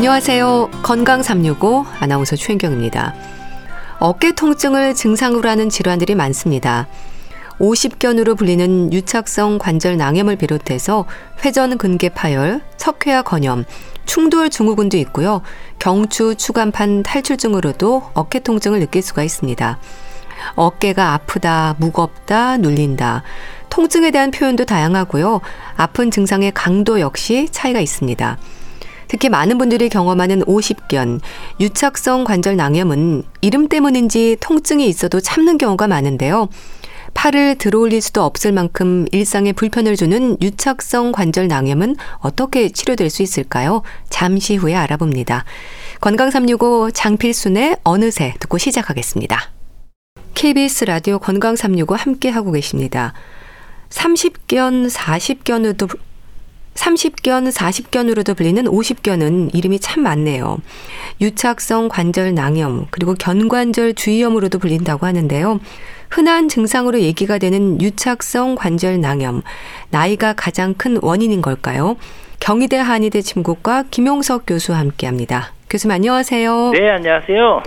안녕하세요. 건강 365 아나운서 최인경입니다. 어깨 통증을 증상으로 하는 질환들이 많습니다. 오십견으로 불리는 유착성 관절 낭염을 비롯해서 회전 근개 파열, 석회화 건염, 충돌 증후군도 있고요. 경추 추간판 탈출증으로도 어깨 통증을 느낄 수가 있습니다. 어깨가 아프다, 무겁다, 눌린다. 통증에 대한 표현도 다양하고요. 아픈 증상의 강도 역시 차이가 있습니다. 특히 많은 분들이 경험하는 오십견, 유착성 관절 낭염은 이름 때문인지 통증이 있어도 참는 경우가 많은데요. 팔을 들어올릴 수도 없을 만큼 일상에 불편을 주는 유착성 관절 낭염은 어떻게 치료될 수 있을까요? 잠시 후에 알아봅니다. 건강 365 장필순의 어느새 듣고 시작하겠습니다. KBS 라디오 건강 365 함께 하고 계십니다. 30견, 40견으로도 30견, 40견으로도 불리는 50견은 이름이 참 많네요. 유착성 관절 낭염, 그리고 견관절 주위염으로도 불린다고 하는데요. 흔한 증상으로 얘기가 되는 유착성 관절 낭염, 나이가 가장 큰 원인인 걸까요? 경희대 한의대 침구과 김용석 교수와 함께 합니다. 교수님 안녕하세요. 네, 안녕하세요.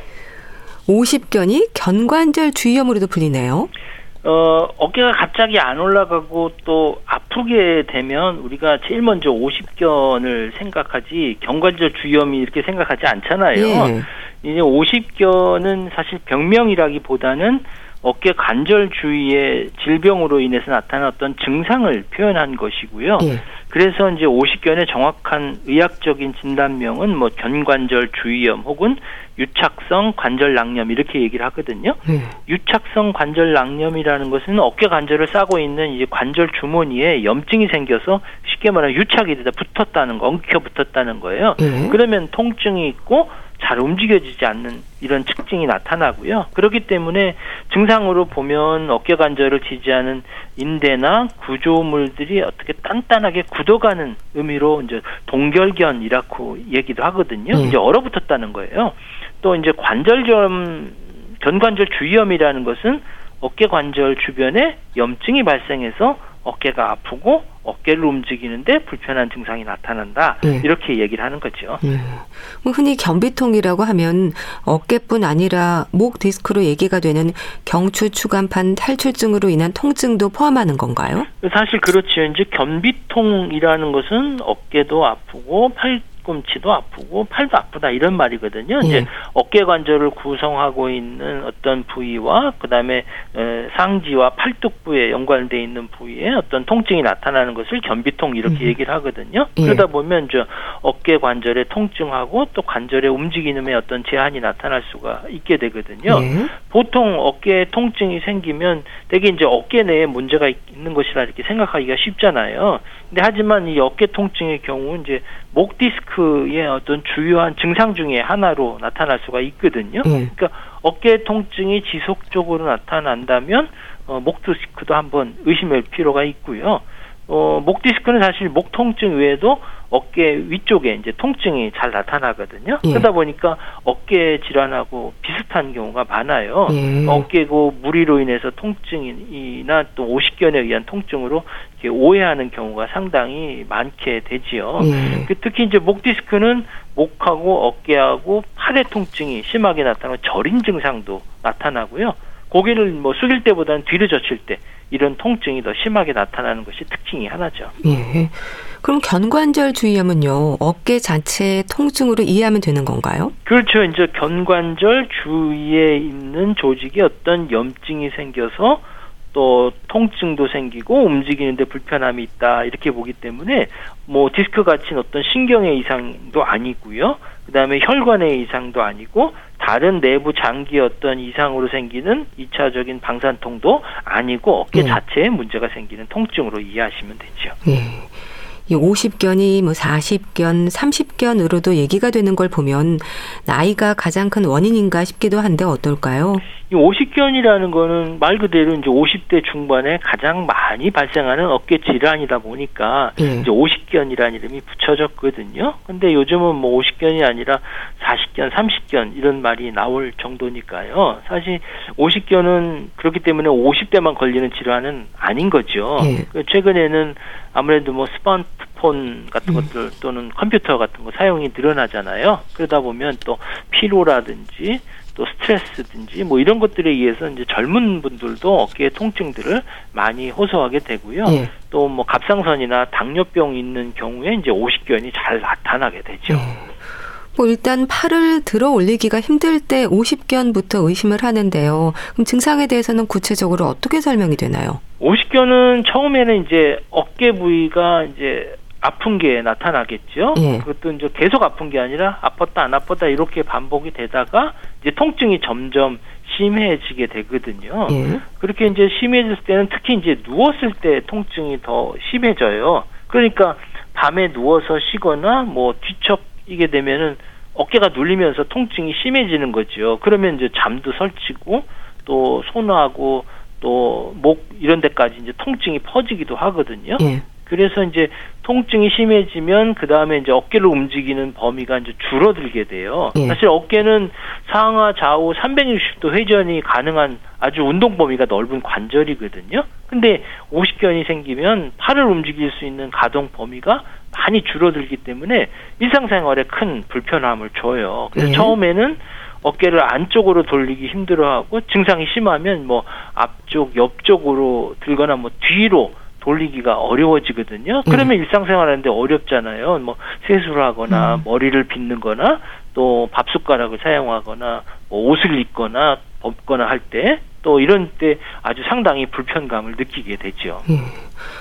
50견이 견관절 주위염으로도 불리네요. 어, 어깨가 갑자기 안 올라가고 또 아프게 되면 우리가 제일 먼저 50견을 생각하지 견관절 주염이 이렇게 생각하지 않잖아요. 예. 이제 50견은 사실 병명이라기보다는 어깨 관절 주위의 질병으로 인해서 나타난 어떤 증상을 표현한 것이고요. 예. 그래서 이제 50견의 정확한 의학적인 진단명은 뭐 견관절 주위염 혹은 유착성 관절 낭염 이렇게 얘기를 하거든요. 네. 유착성 관절 낭염이라는 것은 어깨 관절을 싸고 있는 이제 관절 주머니에 염증이 생겨서 쉽게 말하면 유착이 되다 붙었다는 거, 엉켜 붙었다는 거예요. 네. 그러면 통증이 있고 잘 움직여지지 않는 이런 측증이 나타나고요. 그렇기 때문에 증상으로 보면 어깨 관절을 지지하는 인대나 구조물들이 어떻게 단단하게 굳어가는 의미로 이제 동결견이라고 얘기도 하거든요. 네. 이제 얼어붙었다는 거예요. 또 이제 관절염, 견관절 주위염이라는 것은 어깨 관절 주변에 염증이 발생해서 어깨가 아프고 어깨를 움직이는데 불편한 증상이 나타난다 네. 이렇게 얘기를 하는 거죠. 네. 흔히 견비통이라고 하면 어깨뿐 아니라 목 디스크로 얘기가 되는 경추 추간판 탈출증으로 인한 통증도 포함하는 건가요? 사실 그렇지요. 이제 견비통이라는 것은 어깨도 아프고 팔 뒤꿈치도 아프고 팔도 아프다 이런 말이거든요. 예. 이제 어깨 관절을 구성하고 있는 어떤 부위와 그다음에 상지와 팔뚝부에 연관돼 있는 부위에 어떤 통증이 나타나는 것을 견비통 이렇게 음. 얘기를 하거든요. 예. 그러다 보면 저 어깨 관절의 통증하고 또 관절의 움직임에 어떤 제한이 나타날 수가 있게 되거든요. 예. 보통 어깨 통증이 생기면 되게 이제 어깨 내에 문제가 있는 것이라 이렇게 생각하기가 쉽잖아요. 근데 하지만 이 어깨 통증의 경우 이제 목 디스크의 어떤 주요한 증상 중에 하나로 나타날 수가 있거든요. 네. 그러니까 어깨 통증이 지속적으로 나타난다면 어, 목 디스크도 한번 의심할 필요가 있고요. 어, 목 디스크는 사실 목 통증 외에도 어깨 위쪽에 이제 통증이 잘 나타나거든요. 예. 그러다 보니까 어깨 질환하고 비슷한 경우가 많아요. 예. 어깨고 무리로 인해서 통증이나 또 오십견에 의한 통증으로 오해하는 경우가 상당히 많게 되지요. 예. 그 특히 이제 목 디스크는 목하고 어깨하고 팔의 통증이 심하게 나타나고 저린 증상도 나타나고요. 고개를 뭐 숙일 때보다는 뒤로 젖힐 때 이런 통증이 더 심하게 나타나는 것이 특징이 하나죠. 예. 그럼 견관절 주위염은요, 어깨 자체의 통증으로 이해하면 되는 건가요? 그렇죠. 이제 견관절 주위에 있는 조직에 어떤 염증이 생겨서 또 통증도 생기고 움직이는데 불편함이 있다 이렇게 보기 때문에 뭐 디스크 같은 어떤 신경의 이상도 아니고요. 그다음에 혈관의 이상도 아니고 다른 내부 장기 어떤 이상으로 생기는 이차적인 방산통도 아니고 어깨 네. 자체에 문제가 생기는 통증으로 이해하시면 되죠. 네. 이 50견이 뭐 40견, 30견으로도 얘기가 되는 걸 보면 나이가 가장 큰 원인인가 싶기도 한데 어떨까요? 이 50견이라는 거는 말 그대로 이제 50대 중반에 가장 많이 발생하는 어깨 질환이다 보니까 예. 이제 50견이라는 이름이 붙여졌거든요. 근데 요즘은 뭐 50견이 아니라 40견, 30견 이런 말이 나올 정도니까요. 사실 50견은 그렇기 때문에 50대만 걸리는 질환은 아닌 거죠. 예. 그 최근에는 아무래도 뭐 스펀트 스마트폰 같은 것들 또는 컴퓨터 같은 거 사용이 늘어나잖아요. 그러다 보면 또 피로라든지 또 스트레스든지 뭐 이런 것들에 의해서 이제 젊은 분들도 어깨 통증들을 많이 호소하게 되고요. 예. 또뭐 갑상선이나 당뇨병 있는 경우에 이제 오십견이 잘 나타나게 되죠. 예. 뭐 일단 팔을 들어 올리기가 힘들 때 오십견부터 의심을 하는데요. 그럼 증상에 대해서는 구체적으로 어떻게 설명이 되나요? 오십견은 처음에는 이제 어깨 부위가 이제 아픈 게 나타나겠죠. 예. 그것도 이제 계속 아픈 게 아니라 아팠다 안 아팠다 이렇게 반복이 되다가 이제 통증이 점점 심해지게 되거든요. 예. 그렇게 이제 심해질 때는 특히 이제 누웠을 때 통증이 더 심해져요. 그러니까 밤에 누워서 쉬거나 뭐 뒤척이게 되면은 어깨가 눌리면서 통증이 심해지는 거죠. 그러면 이제 잠도 설치고 또 손하고 또 목 이런 데까지 이제 통증이 퍼지기도 하거든요. 예. 그래서 이제 통증이 심해지면 그 다음에 이제 어깨를 움직이는 범위가 이제 줄어들게 돼요. 예. 사실 어깨는 상하 좌우 360도 회전이 가능한 아주 운동 범위가 넓은 관절이거든요. 근데 오십견이 생기면 팔을 움직일 수 있는 가동 범위가 많이 줄어들기 때문에 일상생활에 큰 불편함을 줘요. 그래서 예. 처음에는 어깨를 안쪽으로 돌리기 힘들어하고 증상이 심하면 뭐 앞쪽, 옆쪽으로 들거나 뭐 뒤로 돌리기가 어려워지거든요. 그러면 일상생활하는데 어렵잖아요. 뭐 세수를 하거나 음. 머리를 빗는 거나 또 밥숟가락을 사용하거나 뭐 옷을 입거나 벗거나 할 때 또 이런 때 아주 상당히 불편감을 느끼게 되죠. 예.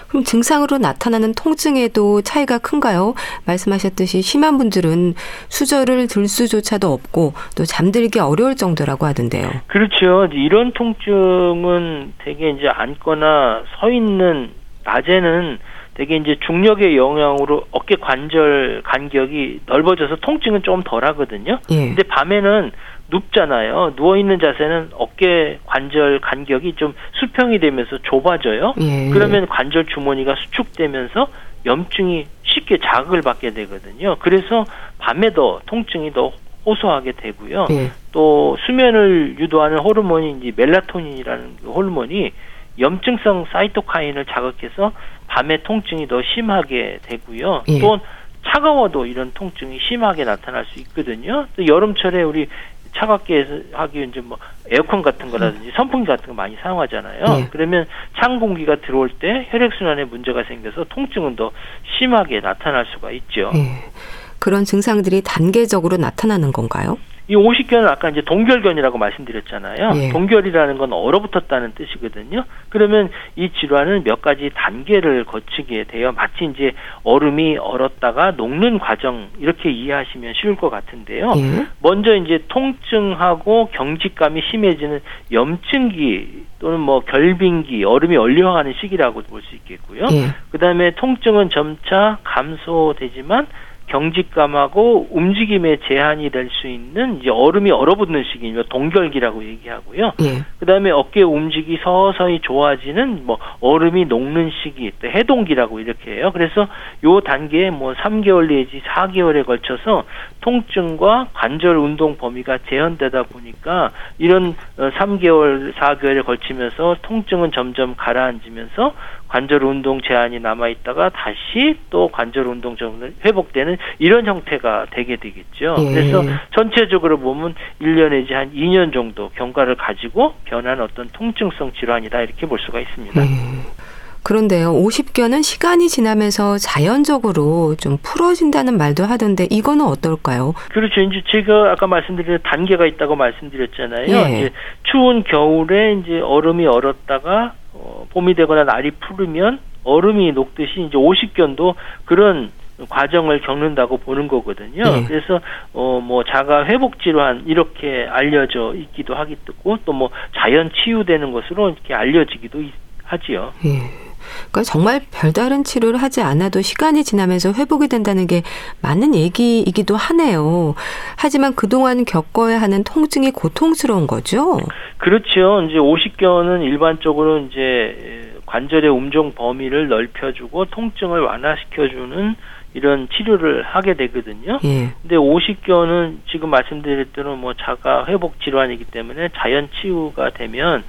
그럼 증상으로 나타나는 통증에도 차이가 큰가요? 말씀하셨듯이 심한 분들은 수저를 들 수조차도 없고 또 잠들기 어려울 정도라고 하던데요. 그렇죠. 이런 통증은 되게 이제 앉거나 서 있는 낮에는 되게 이제 중력의 영향으로 어깨 관절 간격이 넓어져서 통증은 좀덜 하거든요. 예. 근데 밤에는 눕잖아요. 누워 있는 자세는 어깨 관절 간격이 좀 수평이 되면서 좁아져요. 예. 그러면 관절 주머니가 수축되면서 염증이 쉽게 자극을 받게 되거든요. 그래서 밤에 더 통증이 더 호소하게 되고요. 예. 또 수면을 유도하는 호르몬이 이제 멜라토닌이라는 그 호르몬이 염증성 사이토카인을 자극해서 밤에 통증이 더 심하게 되고요. 예. 또 차가워도 이런 통증이 심하게 나타날 수 있거든요. 또 여름철에 우리 차갑게 하기 위해 이제 뭐 에어컨 같은 거라든지 선풍기 같은 거 많이 사용하잖아요. 예. 그러면 찬 공기가 들어올 때 혈액 순환에 문제가 생겨서 통증은 더 심하게 나타날 수가 있죠. 예. 그런 증상들이 단계적으로 나타나는 건가요? 이 오십견은 아까 이제 동결견이라고 말씀드렸잖아요. 예. 동결이라는 건 얼어붙었다는 뜻이거든요. 그러면 이 질환은 몇 가지 단계를 거치게 돼요. 마치 이제 얼음이 얼었다가 녹는 과정 이렇게 이해하시면 쉬울 것 같은데요. 예. 먼저 이제 통증하고 경직감이 심해지는 염증기 또는 뭐 결빙기, 얼음이 얼려가는 시기라고 볼 수 있겠고요. 예. 그다음에 통증은 점차 감소되지만 경직감하고 움직임에 제한이 될 수 있는 이제 얼음이 얼어붙는 시기며 동결기라고 얘기하고요. 예. 그다음에 어깨 움직이 서서히 좋아지는 뭐 얼음이 녹는 시기, 또 해동기라고 이렇게 해요. 그래서 요 단계에 뭐 3개월 내지 4개월에 걸쳐서 통증과 관절 운동 범위가 제한되다 보니까 이런 어, 3개월, 4개월에 걸치면서 통증은 점점 가라앉으면서 관절 운동 제한이 남아 있다가 다시 또 관절 운동 좀 회복되는 이런 형태가 되게 되겠죠. 예. 그래서 전체적으로 보면 1년 내지 한 2년 정도 경과를 가지고 변한 어떤 통증성 질환이다 이렇게 볼 수가 있습니다. 예. 그런데요, 50견은 시간이 지나면서 자연적으로 좀 풀어진다는 말도 하던데 이거는 어떨까요? 그렇죠. 이제 제가 아까 말씀드린 단계가 있다고 말씀드렸잖아요. 예. 이제 추운 겨울에 이제 얼음이 얼었다가 어, 봄이 되거나 날이 푸르면 얼음이 녹듯이 이제 50견도 그런 과정을 겪는다고 보는 거거든요. 예. 그래서 어 뭐 자가 회복 질환 이렇게 알려져 있기도 하기 때고 또뭐 자연 치유되는 것으로 이렇게 알려지기도 있- 하지요. 예. 그러니까 정말 별다른 치료를 하지 않아도 시간이 지나면서 회복이 된다는 게 맞는 얘기이기도 하네요. 하지만 그동안 겪어야 하는 통증이 고통스러운 거죠? 그렇죠. 이제 50견은 일반적으로 이제 관절의 움종 범위를 넓혀주고 통증을 완화시켜주는 이런 치료를 하게 되거든요. 예. 근데 50견은 지금 말씀드렸던 뭐 자가 회복 질환이기 때문에 자연 치유가 되면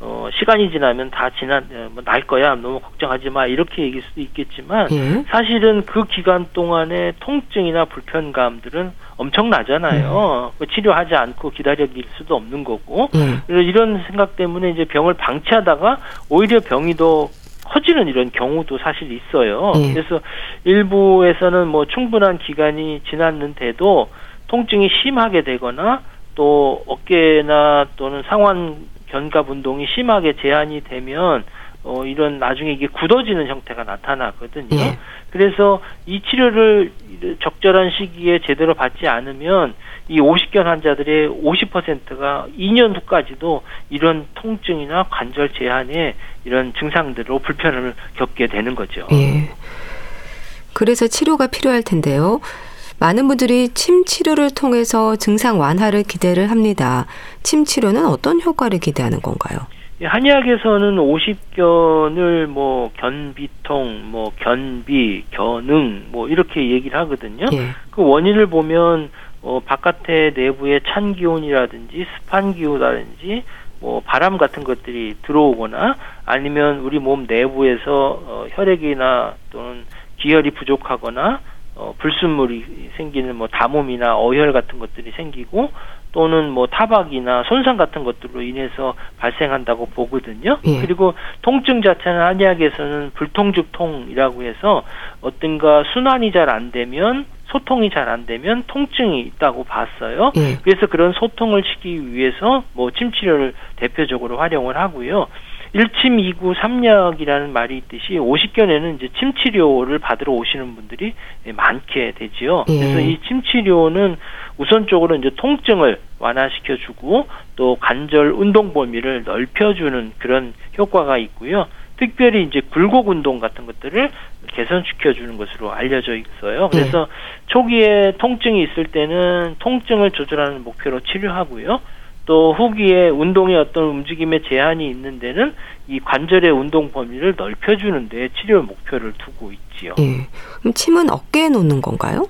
어, 시간이 지나면 다 지난, 어, 뭐, 날 거야. 너무 걱정하지 마. 이렇게 얘기할 수도 있겠지만, 예. 사실은 그 기간 동안의 통증이나 불편감들은 엄청나잖아요. 그 치료하지 않고 기다려길 수도 없는 거고. 예. 이런 생각 때문에 이제 병을 방치하다가 오히려 병이 더 커지는 이런 경우도 사실 있어요. 예. 그래서 일부에서는 뭐 충분한 기간이 지났는데도 통증이 심하게 되거나 또 어깨나 또는 상완 견갑 운동이 심하게 제한이 되면 어 이런 나중에 이게 굳어지는 형태가 나타나거든요. 예. 그래서 이 치료를 적절한 시기에 제대로 받지 않으면 이 50견 환자들의 50%가 2년 후까지도 이런 통증이나 관절 제한에 이런 증상들로 불편을 겪게 되는 거죠. 예. 그래서 치료가 필요할 텐데요. 많은 분들이 침 치료를 통해서 증상 완화를 기대를 합니다. 침 치료는 어떤 효과를 기대하는 건가요? 예, 한의학에서는 50견을 뭐 견비통, 뭐 견비, 견응 뭐 이렇게 얘기를 하거든요. 예. 그 원인을 보면 어 바깥의 내부의 찬 기온이라든지 습한 기온이라든지 뭐 바람 같은 것들이 들어오거나 아니면 우리 몸 내부에서 어 혈액이나 또는 기혈이 부족하거나 어 불순물이 생기는 뭐 담음이나 어혈 같은 것들이 생기고 또는 뭐 타박이나 손상 같은 것들로 인해서 발생한다고 보거든요. 예. 그리고 통증 자체는 한의학에서는 불통죽통이라고 해서 어떤가 순환이 잘 안 되면 소통이 잘 안 되면 통증이 있다고 봤어요. 예. 그래서 그런 소통을 시키기 위해서 뭐 침치료를 대표적으로 활용을 하고요. 일침 이구 삼약이라는 말이 있듯이 50견에는 이제 침치료를 받으러 오시는 분들이 많게 되지요. 예. 그래서 이 침치료는 우선적으로 이제 통증을 완화시켜 주고 또 관절 운동 범위를 넓혀 주는 그런 효과가 있고요. 특별히 이제 굴곡 운동 같은 것들을 개선시켜 주는 것으로 알려져 있어요. 그래서 초기에 통증이 있을 때는 통증을 조절하는 목표로 치료하고요. 또 후기에 운동의 어떤 움직임에 제한이 있는 데는 이 관절의 운동 범위를 넓혀주는 데 치료 목표를 두고 있지요. 예. 그럼 침은 어깨에 놓는 건가요?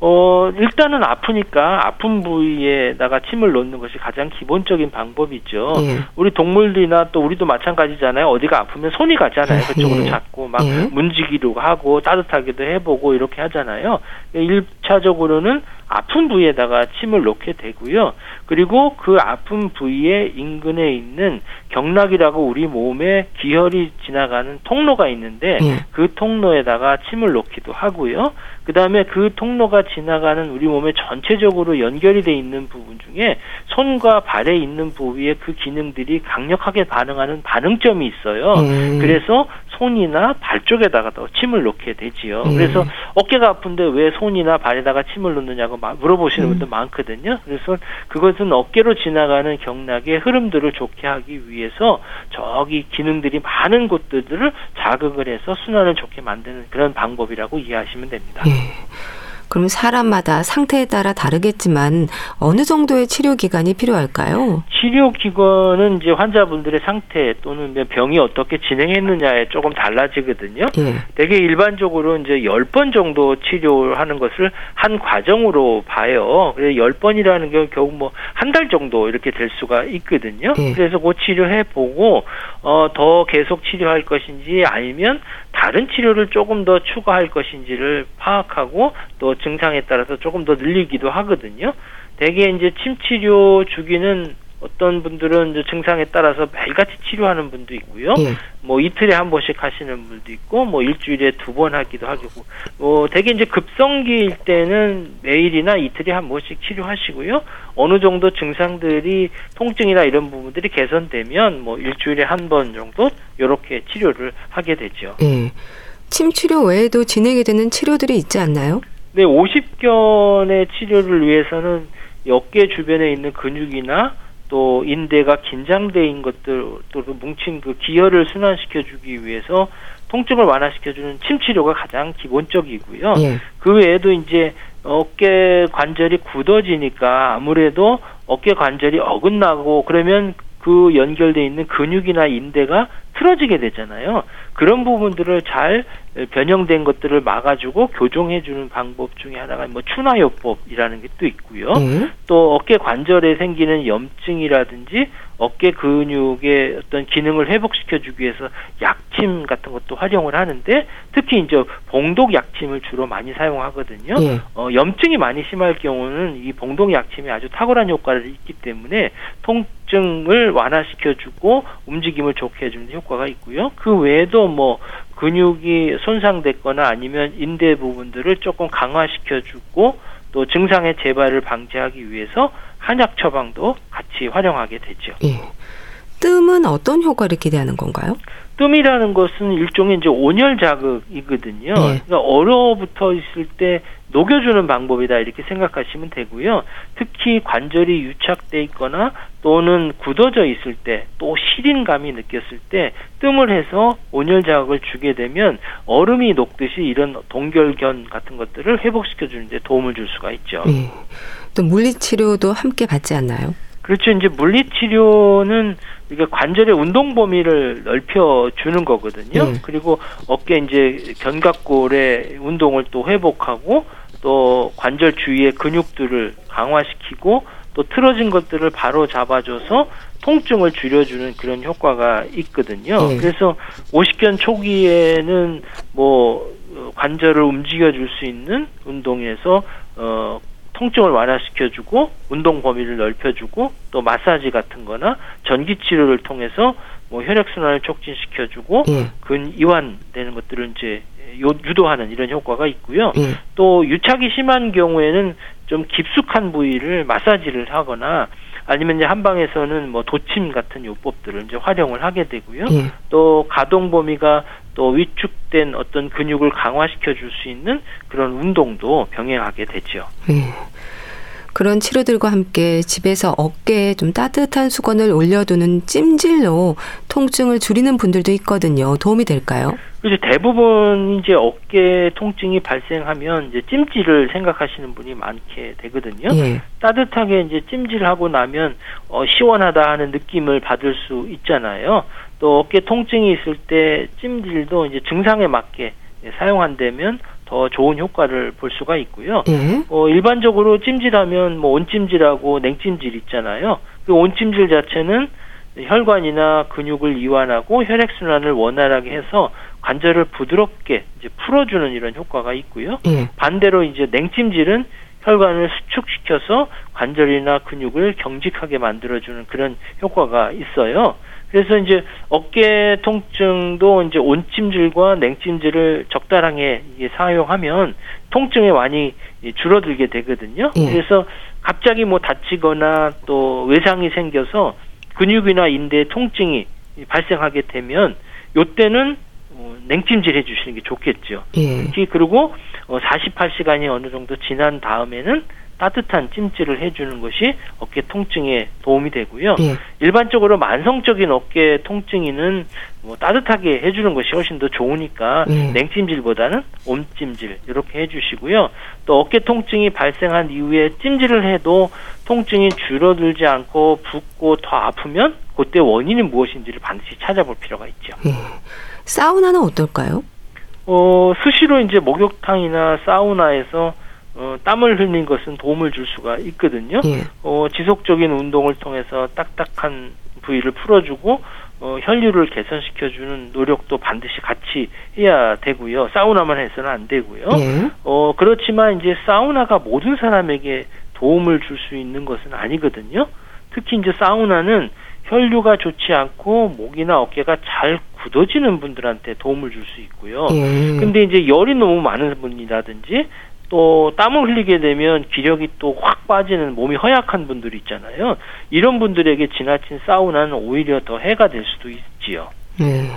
어, 일단은 아프니까 아픈 부위에다가 침을 놓는 것이 가장 기본적인 방법이죠. 예. 우리 동물들이나 또 우리도 마찬가지잖아요. 어디가 아프면 손이 가잖아요. 그쪽으로 예. 잡고 막 예. 문지기도 하고 따뜻하게도 해보고 이렇게 하잖아요. 일차적으로는 아픈 부위에다가 침을 놓게 되고요. 그리고 그 아픈 부위의 인근에 있는 경락이라고 우리 몸에 기혈이 지나가는 통로가 있는데 예. 그 통로에다가 침을 놓기도 하고요. 그 다음에 그 통로가 지나가는 우리 몸에 전체적으로 연결이 돼 있는 부분 중에 손과 발에 있는 부위의 그 기능들이 강력하게 반응하는 반응점이 있어요. 예. 그래서 손이나 발 쪽에다가 더 침을 놓게 되지요. 예. 그래서 어깨가 아픈데 왜 손이나 발에다가 침을 놓느냐고 마- 물어보시는 음. 분들 많거든요. 그래서 그것은 어깨로 지나가는 경락의 흐름들을 좋게 하기 위해서 저기 기능들이 많은 곳들을 자극을 해서 순환을 좋게 만드는 그런 방법이라고 이해하시면 됩니다. 예. 그럼 사람마다 상태에 따라 다르겠지만 어느 정도의 치료 기간이 필요할까요? 치료 기관은 이제 환자분들의 상태 또는 병이 어떻게 진행했느냐에 조금 달라지거든요. 예. 되게 일반적으로 이제 열 번 정도 치료하는 것을 한 과정으로 봐요. 그래서 열 번이라는 게 결국 뭐한 달 정도 이렇게 될 수가 있거든요. 예. 그래서 그 치료해 보고 어 더 계속 치료할 것인지 아니면 다른 치료를 조금 더 추가할 것인지를 파악하고 또 증상에 따라서 조금 더 늘리기도 하거든요. 대개 이제 침 치료 주기는 어떤 분들은 이제 증상에 따라서 매일같이 치료하는 분도 있고요. 예. 뭐 이틀에 한 번씩 하시는 분도 있고 뭐 일주일에 두 번 하기도 하고 뭐 되게 이제 급성기일 때는 매일이나 이틀에 한 번씩 치료하시고요 어느 정도 증상들이 통증이나 이런 부분들이 개선되면 뭐 일주일에 한 번 정도 요렇게 치료를 하게 되죠. 예. 침 치료 외에도 진행이 되는 치료들이 있지 않나요? 네, 50견의 치료를 위해서는 이 어깨 주변에 있는 근육이나 또 인대가 긴장돼 있는 것들 또 뭉친 그 기혈을 순환시켜 주기 위해서 통증을 완화시켜 주는 침 치료가 가장 기본적이고요. 예. 그 외에도 이제 어깨 관절이 굳어지니까 아무래도 어깨 관절이 어긋나고 그러면 그 연결돼 있는 근육이나 인대가 틀어지게 되잖아요. 그런 부분들을 잘 변형된 것들을 막아주고 교정해주는 방법 중에 하나가 뭐 추나요법이라는 게 또 있고요. 예. 또 어깨 관절에 생기는 염증이라든지 어깨 근육의 어떤 기능을 회복시켜주기 위해서 약침 같은 것도 활용을 하는데 특히 이제 봉독 약침을 주로 많이 사용하거든요. 예. 어, 염증이 많이 심할 경우는 이 봉독 약침이 아주 탁월한 효과를 있기 때문에 통증을 완화시켜주고 움직임을 좋게 해주는 효과 가 있고요. 그 외에도 뭐 근육이 손상됐거나 아니면 인대 부분들을 조금 강화시켜주고 또 증상의 재발을 방지하기 위해서 한약 처방도 같이 활용하게 되죠. 예. 뜸은 어떤 효과를 기대하는 건가요? 뜸이라는 것은 일종의 이제 온열 자극이거든요. 네. 그러니까 얼어붙어 있을 때 녹여주는 방법이다 이렇게 생각하시면 되고요. 특히 관절이 유착돼 있거나 또는 굳어져 있을 때 또 시린감이 느꼈을 때 뜸을 해서 온열 자극을 주게 되면 얼음이 녹듯이 이런 동결견 같은 것들을 회복시켜 주는데 도움을 줄 수가 있죠. 예. 또 물리치료도 함께 받지 않나요? 그렇죠. 이제 물리치료는 이게 관절의 운동 범위를 넓혀 주는 거거든요. 네. 그리고 어깨 이제 견갑골의 운동을 또 회복하고 또 관절 주위의 근육들을 강화시키고 또 틀어진 것들을 바로 잡아줘서 통증을 줄여주는 그런 효과가 있거든요. 네. 그래서 오십견 초기에는 뭐 어, 관절을 움직여 줄 수 있는 운동에서 어 통증을 완화시켜주고 운동 범위를 넓혀주고 또 마사지 같은 거나 전기 치료를 통해서 뭐 혈액 순환을 촉진시켜주고 예. 근 이완되는 것들을 이제 요- 유도하는 이런 효과가 있고요. 예. 또 유착이 심한 경우에는 좀 깊숙한 부위를 마사지를 하거나 아니면 이제 한방에서는 뭐 도침 같은 요법들을 이제 활용을 하게 되고요. 예. 또 가동 범위가 또 위축된 어떤 근육을 강화시켜 줄 수 있는 그런 운동도 병행하게 되죠. 예. 그런 치료들과 함께 집에서 어깨에 좀 따뜻한 수건을 올려두는 찜질로 통증을 줄이는 분들도 있거든요. 도움이 될까요? 이제 대부분 이제 어깨 통증이 발생하면 이제 찜질을 생각하시는 분이 많게 되거든요. 예. 따뜻하게 이제 찜질하고 나면 어, 시원하다 하는 느낌을 받을 수 있잖아요. 또 어깨 통증이 있을 때 찜질도 이제 증상에 맞게 사용한다면 더 좋은 효과를 볼 수가 있고요. 예. 어, 일반적으로 찜질하면 뭐 온찜질하고 냉찜질 있잖아요. 그 온찜질 자체는 혈관이나 근육을 이완하고 혈액 순환을 원활하게 해서 관절을 부드럽게 이제 풀어주는 이런 효과가 있고요. 예. 반대로 이제 냉찜질은 혈관을 수축시켜서 관절이나 근육을 경직하게 만들어주는 그런 효과가 있어요. 그래서 이제 어깨 통증도 이제 온찜질과 냉찜질을 적당하게 사용하면 통증이 많이 줄어들게 되거든요. 예. 그래서 갑자기 뭐 다치거나 또 외상이 생겨서 근육이나 인대에 통증이 발생하게 되면 요때는 어, 냉찜질 해주시는 게 좋겠죠. 예. 특히 그리고 어, 48시간이 어느 정도 지난 다음에는 따뜻한 찜질을 해주는 것이 어깨 통증에 도움이 되고요. 예. 일반적으로 만성적인 어깨 통증이는 뭐 따뜻하게 해주는 것이 훨씬 더 좋으니까 예. 냉찜질보다는 온찜질 이렇게 해주시고요. 또 어깨 통증이 발생한 이후에 찜질을 해도 통증이 줄어들지 않고 붓고 더 아프면 그때 원인이 무엇인지를 반드시 찾아볼 필요가 있죠. 예. 사우나는 어떨까요? 어, 수시로 이제 목욕탕이나 사우나에서 어, 땀을 흘린 것은 도움을 줄 수가 있거든요. 예. 어, 지속적인 운동을 통해서 딱딱한 부위를 풀어주고 어, 혈류를 개선시켜주는 노력도 반드시 같이 해야 되고요. 사우나만 해서는 안 되고요. 예. 어, 그렇지만 이제 사우나가 모든 사람에게 도움을 줄 수 있는 것은 아니거든요. 특히 이제 사우나는 혈류가 좋지 않고 목이나 어깨가 잘 굳어지는 분들한테 도움을 줄 수 있고요. 예. 근데 이제 열이 너무 많은 분이라든지 또 땀을 흘리게 되면 기력이 또 확 빠지는 몸이 허약한 분들이 있잖아요. 이런 분들에게 지나친 사우나는 오히려 더 해가 될 수도 있지요. 예.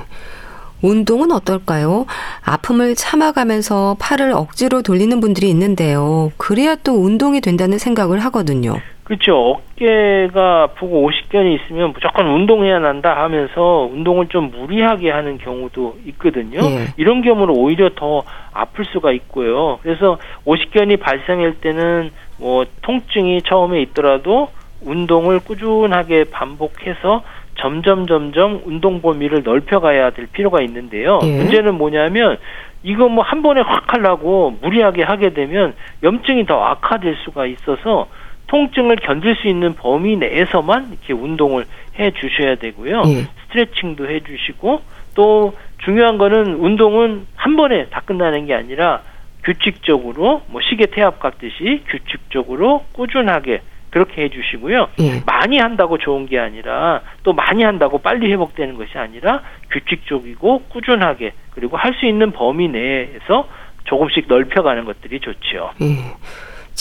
운동은 어떨까요? 아픔을 참아가면서 팔을 억지로 돌리는 분들이 있는데요. 그래야 또 운동이 된다는 생각을 하거든요. 그렇죠. 어깨가 아프고 오십견이 있으면 무조건 운동해야 난다 하면서 운동을 좀 무리하게 하는 경우도 있거든요. 예. 이런 경우는 오히려 더 아플 수가 있고요. 그래서 오십견이 발생할 때는 뭐 통증이 처음에 있더라도 운동을 꾸준하게 반복해서 점점 점점 운동 범위를 넓혀가야 될 필요가 있는데요. 예. 문제는 뭐냐면 이거 뭐 한 번에 확 하려고 무리하게 하게 되면 염증이 더 악화될 수가 있어서 통증을 견딜 수 있는 범위 내에서만 이렇게 운동을 해 주셔야 되고요. 예. 스트레칭도 해 주시고 또 중요한 거는 운동은 한 번에 다 끝나는 게 아니라 규칙적으로 뭐 시계 태압 같듯이 규칙적으로 꾸준하게 그렇게 해주시고요. 예. 많이 한다고 좋은 게 아니라 또 많이 한다고 빨리 회복되는 것이 아니라 규칙적이고 꾸준하게 그리고 할 수 있는 범위 내에서 조금씩 넓혀가는 것들이 좋죠. 예.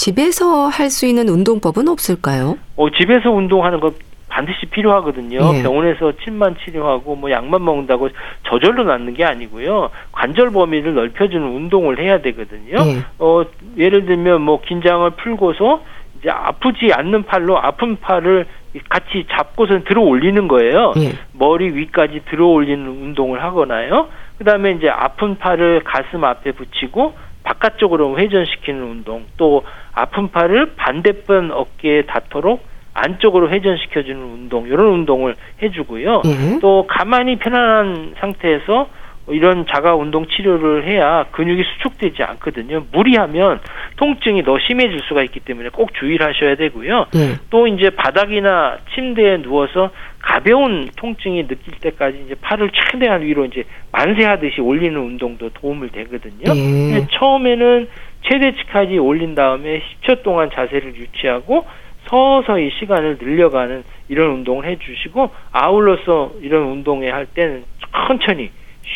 집에서 할 수 있는 운동법은 없을까요? 어, 집에서 운동하는 거 반드시 필요하거든요. 예. 병원에서 침만 치료하고 뭐 약만 먹는다고 저절로 낫는 게 아니고요. 관절 범위를 넓혀주는 운동을 해야 되거든요. 예. 어, 예를 들면 뭐 긴장을 풀고서 이제 아프지 않는 팔로 아픈 팔을 같이 잡고서 들어 올리는 거예요. 예. 머리 위까지 들어 올리는 운동을 하거나요. 그 다음에 이제 아픈 팔을 가슴 앞에 붙이고 바깥쪽으로 회전시키는 운동, 또 아픈 팔을 반대편 어깨에 닿도록 안쪽으로 회전시켜주는 운동, 이런 운동을 해주고요. 예. 또 가만히 편안한 상태에서 이런 자가 운동 치료를 해야 근육이 수축되지 않거든요. 무리하면 통증이 더 심해질 수가 있기 때문에 꼭 주의를 하셔야 되고요. 예. 또 이제 바닥이나 침대에 누워서 가벼운 통증이 느낄 때까지 이제 팔을 최대한 위로 이제 만세하듯이 올리는 운동도 도움을 되거든요. 예. 처음에는 최대치까지 올린 다음에 10초 동안 자세를 유지하고 서서히 시간을 늘려가는 이런 운동을 해주시고 아울러서 이런 운동에 할 때는 천천히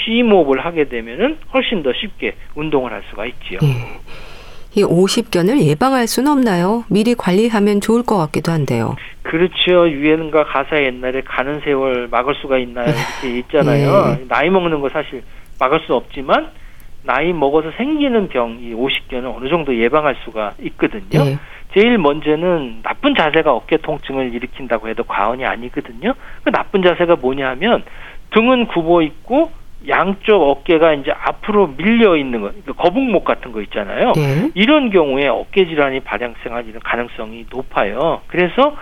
쉬호흡을 하게 되면은 훨씬 더 쉽게 운동을 할 수가 있지요. 예. 이 50견을 예방할 수는 없나요? 미리 관리하면 좋을 것 같기도 한데요. 그렇죠. 유행가 가사 옛날에 가는 세월 막을 수가 있나요? 이렇게 있잖아요. 예. 나이 먹는 거 사실 막을 수 없지만 나이 먹어서 생기는 병, 이 50견은 어느 정도 예방할 수가 있거든요. 예. 제일 먼저는 나쁜 자세가 어깨 통증을 일으킨다고 해도 과언이 아니거든요. 그 나쁜 자세가 뭐냐 하면 등은 굽어 있고 양쪽 어깨가 이제 앞으로 밀려 있는 거, 그 거북목 같은 거 있잖아요. 예. 이런 경우에 어깨 질환이 발생할 이런 가능성이 높아요. 그래서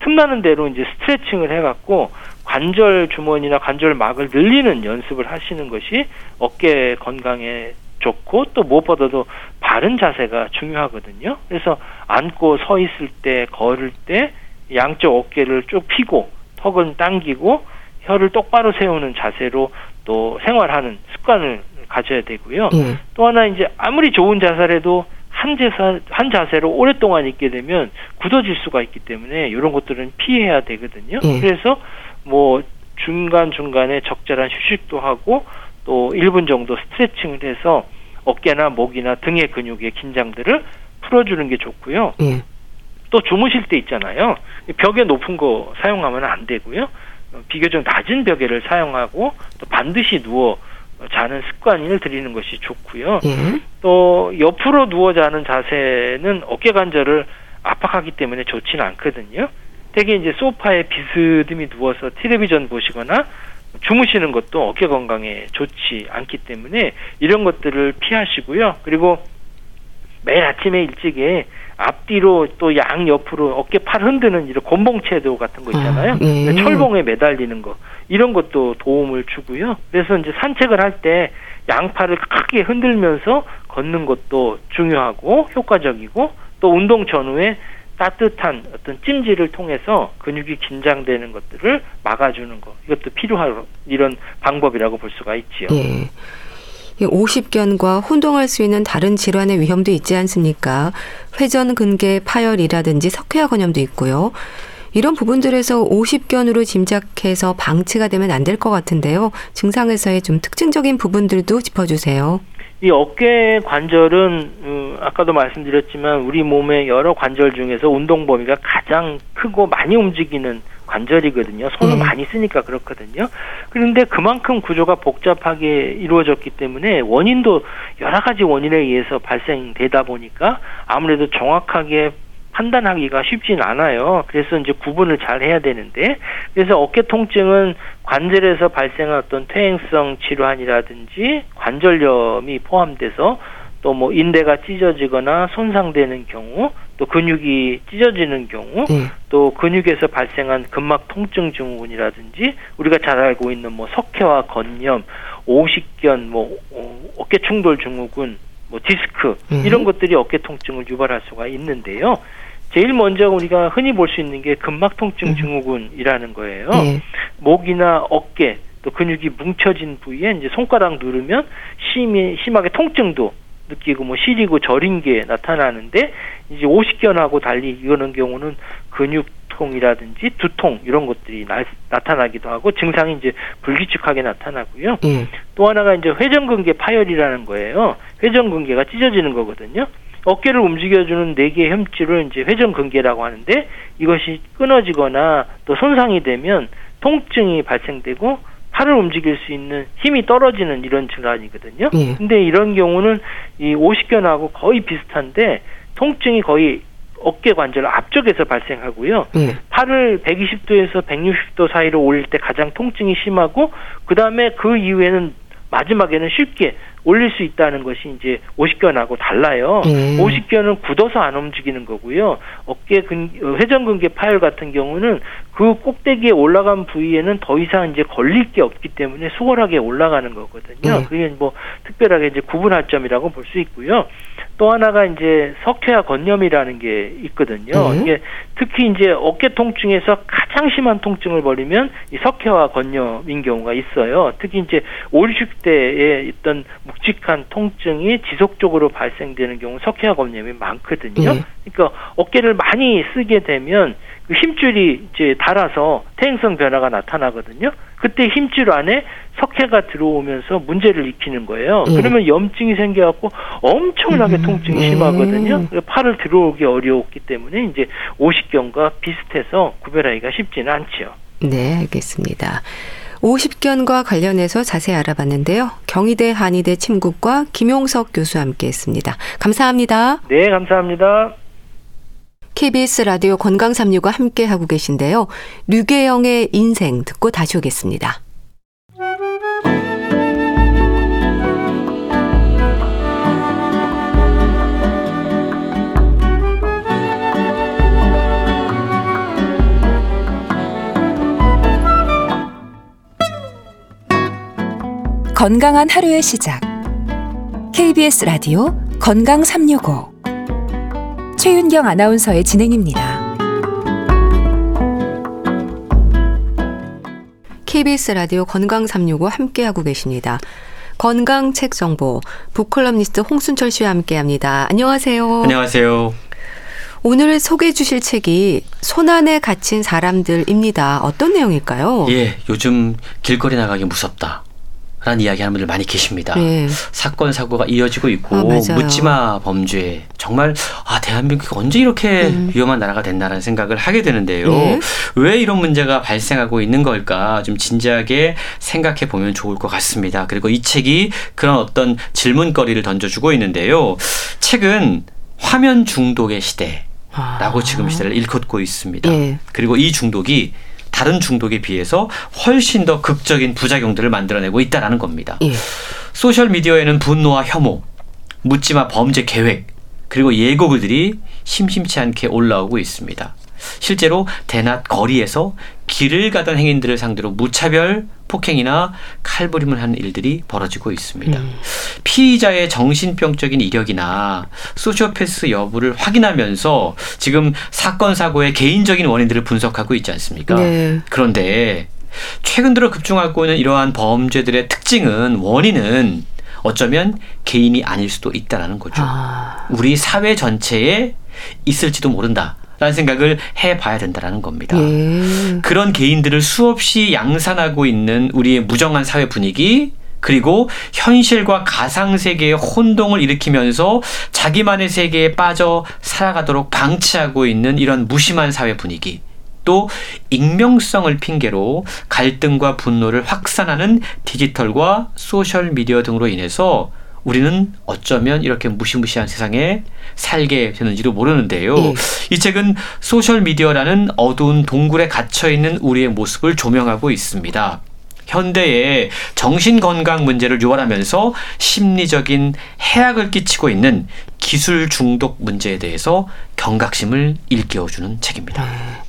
틈나는 대로 이제 스트레칭을 해갖고 관절 주머니나 관절 막을 늘리는 연습을 하시는 것이 어깨 건강에 좋고 또 무엇보다도 바른 자세가 중요하거든요. 그래서 앉고 서 있을 때, 걸을 때 양쪽 어깨를 쭉 펴고 턱은 당기고 혀를 똑바로 세우는 자세로 또 생활하는 습관을 가져야 되고요. 예. 또 하나 이제 아무리 좋은 자세라도 한 자세 한 자세로 오랫동안 있게 되면 굳어질 수가 있기 때문에 이런 것들은 피해야 되거든요. 예. 그래서 뭐 중간 중간에 적절한 휴식도 하고 또 1분 정도 스트레칭을 해서 어깨나 목이나 등의 근육의 긴장들을 풀어주는 게 좋고요. 예. 또 주무실 때 있잖아요. 벽에 높은 거 사용하면 안 되고요. 어, 비교적 낮은 벽에를 사용하고 또 반드시 누워 자는 습관을 들이는 것이 좋고요. 예. 또 옆으로 누워 자는 자세는 어깨 관절을 압박하기 때문에 좋지는 않거든요. 되게 이제 소파에 비스듬히 누워서 텔레비전 보시거나 주무시는 것도 어깨 건강에 좋지 않기 때문에 이런 것들을 피하시고요. 그리고 매일 아침에 일찍에 앞뒤로 또 양 옆으로 어깨 팔 흔드는 이런 곤봉체도 같은 거 있잖아요. 아, 예. 철봉에 매달리는 거 이런 것도 도움을 주고요. 그래서 이제 산책을 할 때 양팔을 크게 흔들면서 걷는 것도 중요하고 효과적이고 또 운동 전후에 따뜻한 어떤 찜질을 통해서 근육이 긴장되는 것들을 막아주는 것 이것도 필요한 이런 방법이라고 볼 수가 있지요. 예. 이 50견과 혼동할 수 있는 다른 질환의 위험도 있지 않습니까? 회전근개 파열이라든지 석회화 건염도 있고요. 이런 부분들에서 50견으로 짐작해서 방치가 되면 안 될 것 같은데요. 증상에서의 좀 특징적인 부분들도 짚어주세요. 이 어깨 관절은 음, 아까도 말씀드렸지만 우리 몸의 여러 관절 중에서 운동 범위가 가장 크고 많이 움직이는 관절이거든요. 손을 네. 많이 쓰니까 그렇거든요. 그런데 그만큼 구조가 복잡하게 이루어졌기 때문에 원인도 여러 가지 원인에 의해서 발생되다 보니까 아무래도 정확하게 판단하기가 쉽진 않아요. 그래서 이제 구분을 잘 해야 되는데, 그래서 어깨 통증은 관절에서 발생한 어떤 퇴행성 질환이라든지 관절염이 포함돼서 또 뭐 인대가 찢어지거나 손상되는 경우, 또 근육이 찢어지는 경우, 네. 또 근육에서 발생한 근막 통증 증후군이라든지 우리가 잘 알고 있는 뭐 석회와 건염, 오십견, 뭐 어, 어깨 충돌 증후군, 뭐 디스크 네. 이런 것들이 어깨 통증을 유발할 수가 있는데요. 제일 먼저 우리가 흔히 볼 수 있는 게 근막 통증 음. 증후군이라는 거예요. 네. 목이나 어깨 또 근육이 뭉쳐진 부위에 이제 손가락 누르면 심히 심하게 통증도 느끼고 뭐 시리고 저린 게 나타나는데 이제 오십견하고 달리 이거는 경우는 근육통이라든지 두통 이런 것들이 나, 타나기도 하고 증상이 이제 불규칙하게 나타나고요. 음. 또 하나가 이제 회전근개 파열이라는 거예요. 회전근개가 찢어지는 거거든요. 어깨를 움직여주는 네 개의 햄줄을 이제 회전근개라고 하는데 이것이 끊어지거나 또 손상이 되면 통증이 발생되고 팔을 움직일 수 있는 힘이 떨어지는 이런 질환이거든요. 예. 근데 이런 경우는 이 오십견하고 거의 비슷한데 통증이 거의 어깨 관절 앞쪽에서 발생하고요. 예. 팔을 120도에서 160도 사이로 올릴 때 가장 통증이 심하고 그다음에 그 이후에는 마지막에는 쉽게 올릴 수 있다는 것이 이제 오십견하고 달라요. 음. 오십견은 굳어서 안 움직이는 거고요. 어깨 근 어, 회전근개 파열 같은 경우는 그 꼭대기에 올라간 부위에는 더 이상 이제 걸릴 게 없기 때문에 수월하게 올라가는 거거든요. 음. 그게 뭐 특별하게 이제 구분할 점이라고 볼 수 있고요. 또 하나가 이제 석회화 건염이라는 게 있거든요. 음. 이게 특히 이제 어깨 통증에서 가장 심한 통증을 벌이면 이 석회화 건염인 경우가 있어요. 특히 이제 5, 60대에 있던 묵직한 통증이 지속적으로 발생되는 경우 석회화 건염이 많거든요. 음. 그러니까 어깨를 많이 쓰게 되면 그 힘줄이 이제 닳아서 퇴행성 변화가 나타나거든요. 그때 힘줄 안에 석회가 들어오면서 문제를 일으키는 거예요. 음. 그러면 염증이 생겨갖고 엄청나게 음. 통증이 심하거든요. 팔을 들어오기 어려웠기 때문에 이제 오십견과 비슷해서 구별하기가 쉽지는 않지요. 네, 알겠습니다. 오십견과 관련해서 자세히 알아봤는데요. 경희대 한의대 침국과 김용석 교수와 함께했습니다. 감사합니다. 네, 감사합니다. KBS 라디오 건강 365와 함께 하고 계신데요. 류계영의 인생 듣고 다시 오겠습니다. 건강한 하루의 시작. KBS 라디오 건강 365 최윤경 아나운서의 진행입니다. KBS 라디오 건강 365 함께하고 계십니다. 건강 책 정보 북컬럼니스트 홍순철 씨와 함께합니다. 안녕하세요. 안녕하세요. 오늘 소개해 주실 책이 손안에 갇힌 사람들입니다. 어떤 내용일까요? 예, 요즘 길거리 나가기 무섭다. 라는 이야기 하는 분들 많이 계십니다. 네. 사건 사고가 이어지고 있고 아, 묻지마 범죄 정말 아 대한민국이 언제 이렇게 음. 위험한 나라가 됐나라는 생각을 하게 되는데요. 네. 왜 이런 문제가 발생하고 있는 걸까 좀 진지하게 생각해 보면 좋을 것 같습니다. 그리고 이 책이 그런 어떤 질문거리를 던져주고 있는데요. 책은 화면 중독의 시대 라고 아. 지금 시대를 일컫고 있습니다. 네. 그리고 이 중독이 다른 중독에 비해서 훨씬 더 극적인 부작용들을 만들어내고 있다라는 겁니다. 예. 소셜 미디어에는 분노와 혐오, 묻지마 범죄 계획, 그리고 예고글들이 심심치 않게 올라오고 있습니다. 실제로 대낮 거리에서 길을 가던 행인들을 상대로 무차별 폭행이나 칼부림을 하는 일들이 벌어지고 있습니다. 음. 피의자의 정신병적인 이력이나 소시오패스 여부를 확인하면서 지금 사건 사고의 개인적인 원인들을 분석하고 있지 않습니까? 네. 그런데 최근 들어 급증하고 있는 이러한 범죄들의 특징은 원인은 어쩌면 개인이 아닐 수도 있다라는 거죠. 아. 우리 사회 전체에 있을지도 모른다. 라는 생각을 해봐야 된다라는 겁니다. 예. 그런 개인들을 수없이 양산하고 있는 우리의 무정한 사회 분위기 그리고 현실과 가상 세계의 혼동을 일으키면서 자기만의 세계에 빠져 살아가도록 방치하고 있는 이런 무심한 사회 분위기. 또 익명성을 핑계로 갈등과 분노를 확산하는 디지털과 소셜 미디어 등으로 인해서 우리는 어쩌면 이렇게 무시무시한 세상에 살게 되는지도 모르는데요. 네. 이 책은 소셜 미디어라는 어두운 동굴에 갇혀 있는 우리의 모습을 조명하고 있습니다. 현대의 정신 건강 문제를 유발하면서 심리적인 해악을 끼치고 있는 기술 중독 문제에 대해서 경각심을 일깨워주는 책입니다. 네.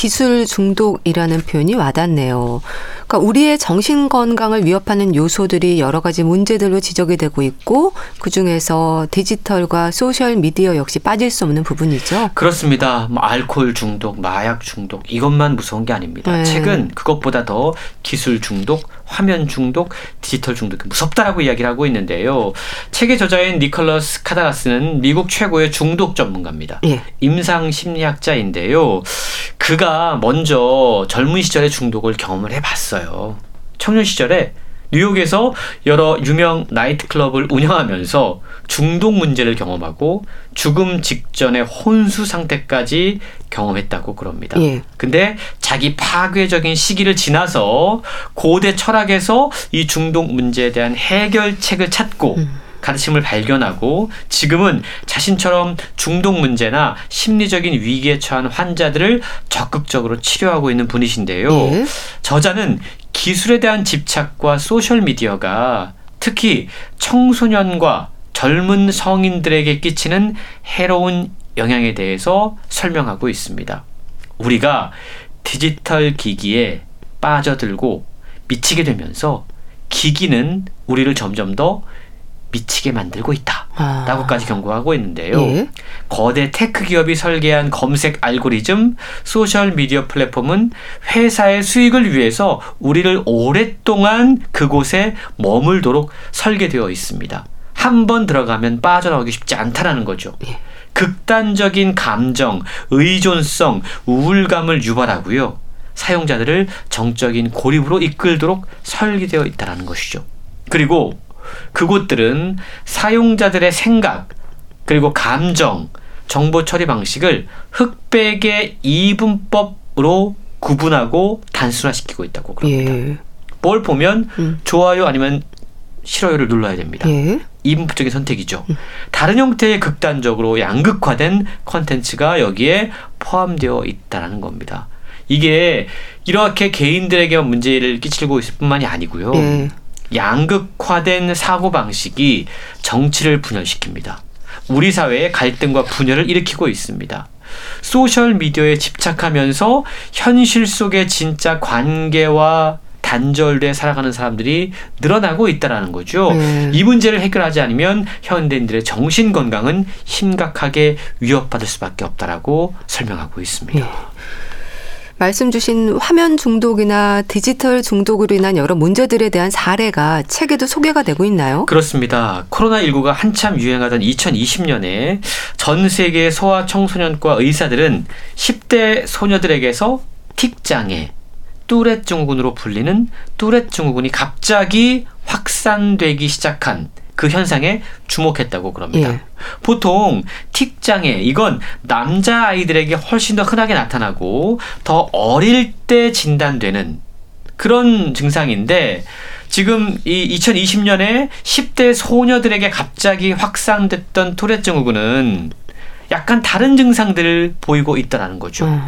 기술 중독이라는 표현이 와닿네요. 그러니까 우리의 정신 건강을 위협하는 요소들이 여러 가지 문제들로 지적이 되고 있고 그 중에서 디지털과 소셜 미디어 역시 빠질 수 없는 부분이죠. 그렇습니다. 뭐 알코올 중독, 마약 중독 이것만 무서운 게 아닙니다. 네. 최근 그것보다 더 기술 중독, 화면 중독, 디지털 중독 무섭다라고 이야기를 하고 있는데요. 책의 저자인 니컬러스 카다라스는 미국 최고의 중독 전문가입니다. 예. 임상 심리학자인데요. 그가 먼저 젊은 시절의 중독을 경험을 해봤어요. 청년 시절에 뉴욕에서 여러 유명 나이트클럽을 운영하면서 중독 문제를 경험하고 죽음 직전의 혼수 상태까지 경험했다고 그럽니다. 예. 근데 자기 파괴적인 시기를 지나서 고대 철학에서 이 중독 문제에 대한 해결책을 찾고 음. 가르침을 발견하고 지금은 자신처럼 중독 문제나 심리적인 위기에 처한 환자들을 적극적으로 치료하고 있는 분이신데요. 예. 저자는 기술에 대한 집착과 소셜 미디어가 특히 청소년과 젊은 성인들에게 끼치는 해로운 영향에 대해서 설명하고 있습니다. 우리가 디지털 기기에 빠져들고 미치게 되면서 기기는 우리를 점점 더 미치게 만들고 있다. 아. 라고까지 경고하고 있는데요. 예? 거대 테크 기업이 설계한 검색 알고리즘, 소셜 미디어 플랫폼은 회사의 수익을 위해서 우리를 오랫동안 그곳에 머물도록 설계되어 있습니다. 한 번 들어가면 빠져나오기 쉽지 않다라는 거죠. 예. 극단적인 감정, 의존성, 우울감을 유발하고요. 사용자들을 정적인 고립으로 이끌도록 설계되어 있다는 것이죠. 그리고 그곳들은 사용자들의 생각, 그리고 감정, 정보 처리 방식을 흑백의 이분법으로 구분하고 단순화시키고 있다고 그럽니다. 예. 뭘 보면 음. 좋아요 아니면 싫어요를 눌러야 됩니다. 예. 이분법적인 선택이죠. 음. 다른 형태의 극단적으로 양극화된 컨텐츠가 여기에 포함되어 있다는 겁니다. 이게 이렇게 개인들에게만 문제를 끼치고 있을 뿐만이 아니고요. 예. 양극화된 사고방식이 정치를 분열시킵니다. 우리 사회의 갈등과 분열을 일으키고 있습니다. 소셜 미디어에 집착하면서 현실 속의 진짜 관계와 단절돼 살아가는 사람들이 늘어나고 있다라는 거죠. 음. 이 문제를 해결하지 않으면 현대인들의 정신 건강은 심각하게 위협받을 수밖에 없다라고 설명하고 있습니다. 예. 말씀 주신 화면 중독이나 디지털 중독으로 인한 여러 문제들에 대한 사례가 책에도 소개가 되고 있나요? 그렇습니다. 코로나19가 한참 유행하던 2020년에 전 세계 소아 청소년과 의사들은 10대 소녀들에게서 틱장애, 뚜렛 증후군으로 불리는 뚜렛 증후군이 갑자기 확산되기 시작한 그 현상에 주목했다고 그럽니다. 예. 보통 틱장애 이건 남자 아이들에게 훨씬 더 흔하게 나타나고 더 어릴 때 진단되는 그런 증상인데 지금 이 2020년에 10대 소녀들에게 갑자기 확산됐던 토레 증후군은 약간 다른 증상들을 보이고 있다라는 거죠. 음.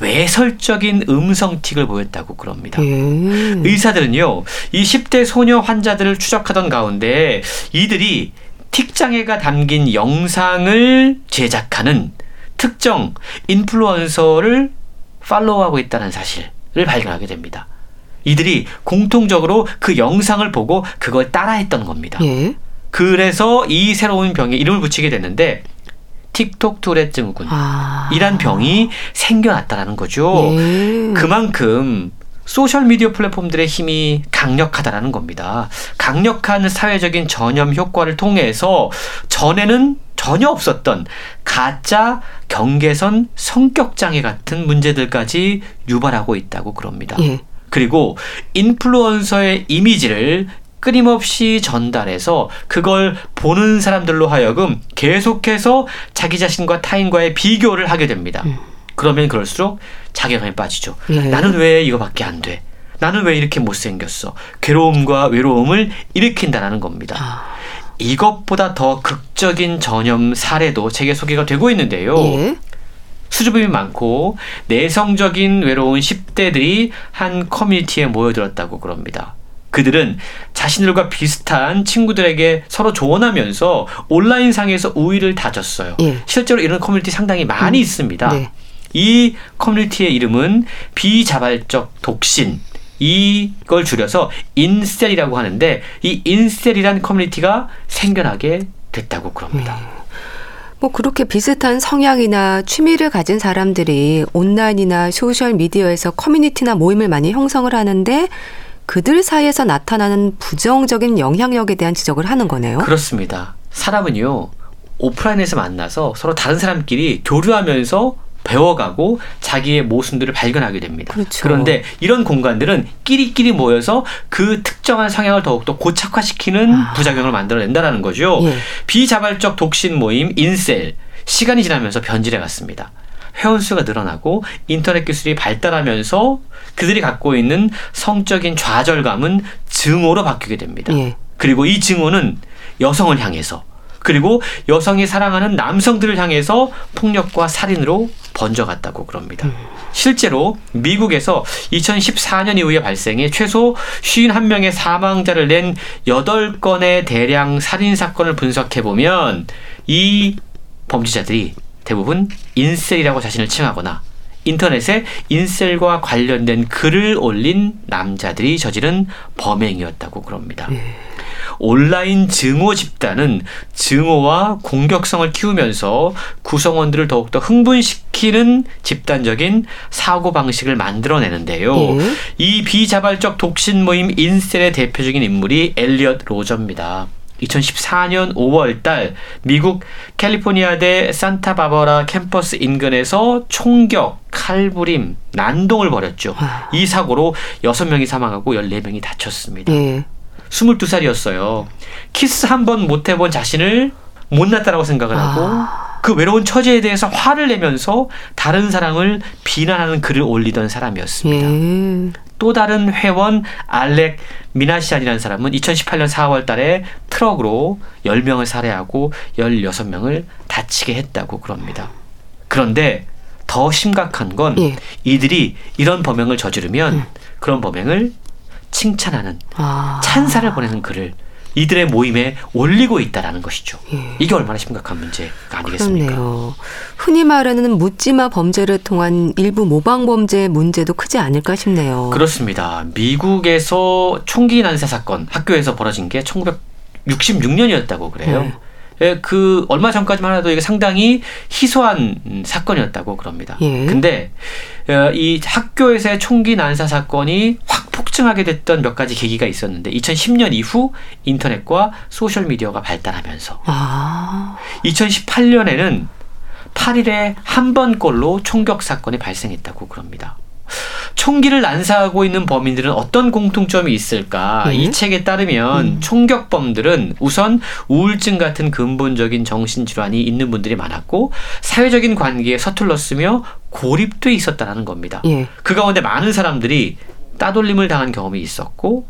외설적인 음성 틱을 보였다고 그럽니다. 예. 의사들은요, 이 10대 소녀 환자들을 추적하던 가운데 이들이 틱 장애가 담긴 영상을 제작하는 특정 인플루언서를 팔로우하고 있다는 사실을 발견하게 됩니다. 이들이 공통적으로 그 영상을 보고 그걸 따라했던 겁니다. 예. 그래서 이 새로운 병에 이름을 붙이게 됐는데 틱톡 투렛 증후군 아. 이란 병이 생겨났다라는 거죠. 예. 그만큼 소셜 미디어 플랫폼들의 힘이 강력하다라는 겁니다. 강력한 사회적인 전염 효과를 통해서 전에는 전혀 없었던 가짜 경계선 성격 장애 같은 문제들까지 유발하고 있다고 그럽니다. 예. 그리고 인플루언서의 이미지를 끊임없이 전달해서 그걸 보는 사람들로 하여금 계속해서 자기 자신과 타인과의 비교를 하게 됩니다. 음. 그러면 그럴수록 자괴감에 빠지죠. 예. 나는 왜 이거밖에 안 돼? 나는 왜 이렇게 못생겼어? 괴로움과 외로움을 일으킨다는 겁니다. 아. 이것보다 더 극적인 전염 사례도 책에 소개가 되고 있는데요. 예. 수줍음이 많고 내성적인 외로운 10대들이 한 커뮤니티에 모여들었다고 그럽니다. 그들은 자신들과 비슷한 친구들에게 서로 조언하면서 온라인상에서 우위를 다졌어요. 예. 실제로 이런 커뮤니티 상당히 많이 음. 있습니다. 네. 이 커뮤니티의 이름은 비자발적 독신. 이걸 줄여서 incel이라고 하는데 이 incel이란 커뮤니티가 생겨나게 됐다고 그럽니다. 네. 뭐 그렇게 비슷한 성향이나 취미를 가진 사람들이 온라인이나 소셜 미디어에서 커뮤니티나 모임을 많이 형성을 하는데 그들 사이에서 나타나는 부정적인 영향력에 대한 지적을 하는 거네요. 그렇습니다. 사람은요, 오프라인에서 만나서 서로 다른 사람끼리 교류하면서 배워가고 자기의 모순들을 발견하게 됩니다. 그렇죠. 그런데 이런 공간들은 끼리끼리 모여서 그 특정한 성향을 더욱더 고착화시키는 아. 부작용을 만들어낸다는 거죠. 예. 비자발적 독신 모임 인셀 시간이 지나면서 변질해 갔습니다. 회원수가 늘어나고 인터넷 기술이 발달하면서 그들이 갖고 있는 성적인 좌절감은 증오로 바뀌게 됩니다. 예. 그리고 이 증오는 여성을 향해서 그리고 여성이 사랑하는 남성들을 향해서 폭력과 살인으로 번져갔다고 그럽니다. 음. 실제로 미국에서 2014년 이후에 발생해 최소 51명의 사망자를 낸 8건의 대량 살인 사건을 분석해 보면 이 범죄자들이 대부분 인셀이라고 자신을 칭하거나 인터넷에 인셀과 관련된 글을 올린 남자들이 저지른 범행이었다고 그럽니다. 네. 온라인 증오 집단은 증오와 공격성을 키우면서 구성원들을 더욱더 흥분시키는 집단적인 사고 방식을 만들어내는데요. 네. 이 비자발적 독신 모임 인셀의 대표적인 인물이 엘리엇 로저입니다. 2014년 5월 달 미국 캘리포니아대 산타바바라 캠퍼스 인근에서 총격, 칼부림, 난동을 벌였죠. 아. 이 사고로 6명이 사망하고 14명이 다쳤습니다. 예. 22살이었어요. 키스 한 번 못 해본 자신을 못났다라고 생각을 하고 아. 그 외로운 처지에 대해서 화를 내면서 다른 사람을 비난하는 글을 올리던 사람이었습니다. 예. 또 다른 회원 알렉 미나시안이라는 사람은 2018년 4월 달에 트럭으로 10명을 살해하고 16명을 다치게 했다고 그럽니다. 그런데 더 심각한 건 예. 이들이 이런 범행을 저지르면 음. 그런 범행을 칭찬하는 아. 찬사를 보내는 글을 이들의 모임에 올리고 있다라는 것이죠. 예. 이게 얼마나 심각한 문제가 아니겠습니까? 그렇네요. 흔히 말하는 묻지마 범죄를 통한 일부 모방 범죄 문제도 크지 않을까 싶네요. 그렇습니다. 미국에서 총기 난사 사건 학교에서 벌어진 게 1966년이었다고 그래요. 예. 예. 그 얼마 전까지만 해도 이게 상당히 희소한 사건이었다고 그럽니다. 예. 근데 어, 이 학교에서의 총기 난사 사건이 확 폭증하게 됐던 몇 가지 계기가 있었는데 2010년 이후 인터넷과 소셜 미디어가 발달하면서 아. 2018년에는 8일에 한 번꼴로 총격 사건이 발생했다고 그럽니다. 총기를 난사하고 있는 범인들은 어떤 공통점이 있을까? 네? 이 책에 따르면 음. 총격범들은 우선 우울증 같은 근본적인 정신질환이 있는 분들이 많았고 사회적인 관계에 서툴렀으며 고립돼 있었다라는 겁니다. 예. 그 가운데 많은 사람들이 따돌림을 당한 경험이 있었고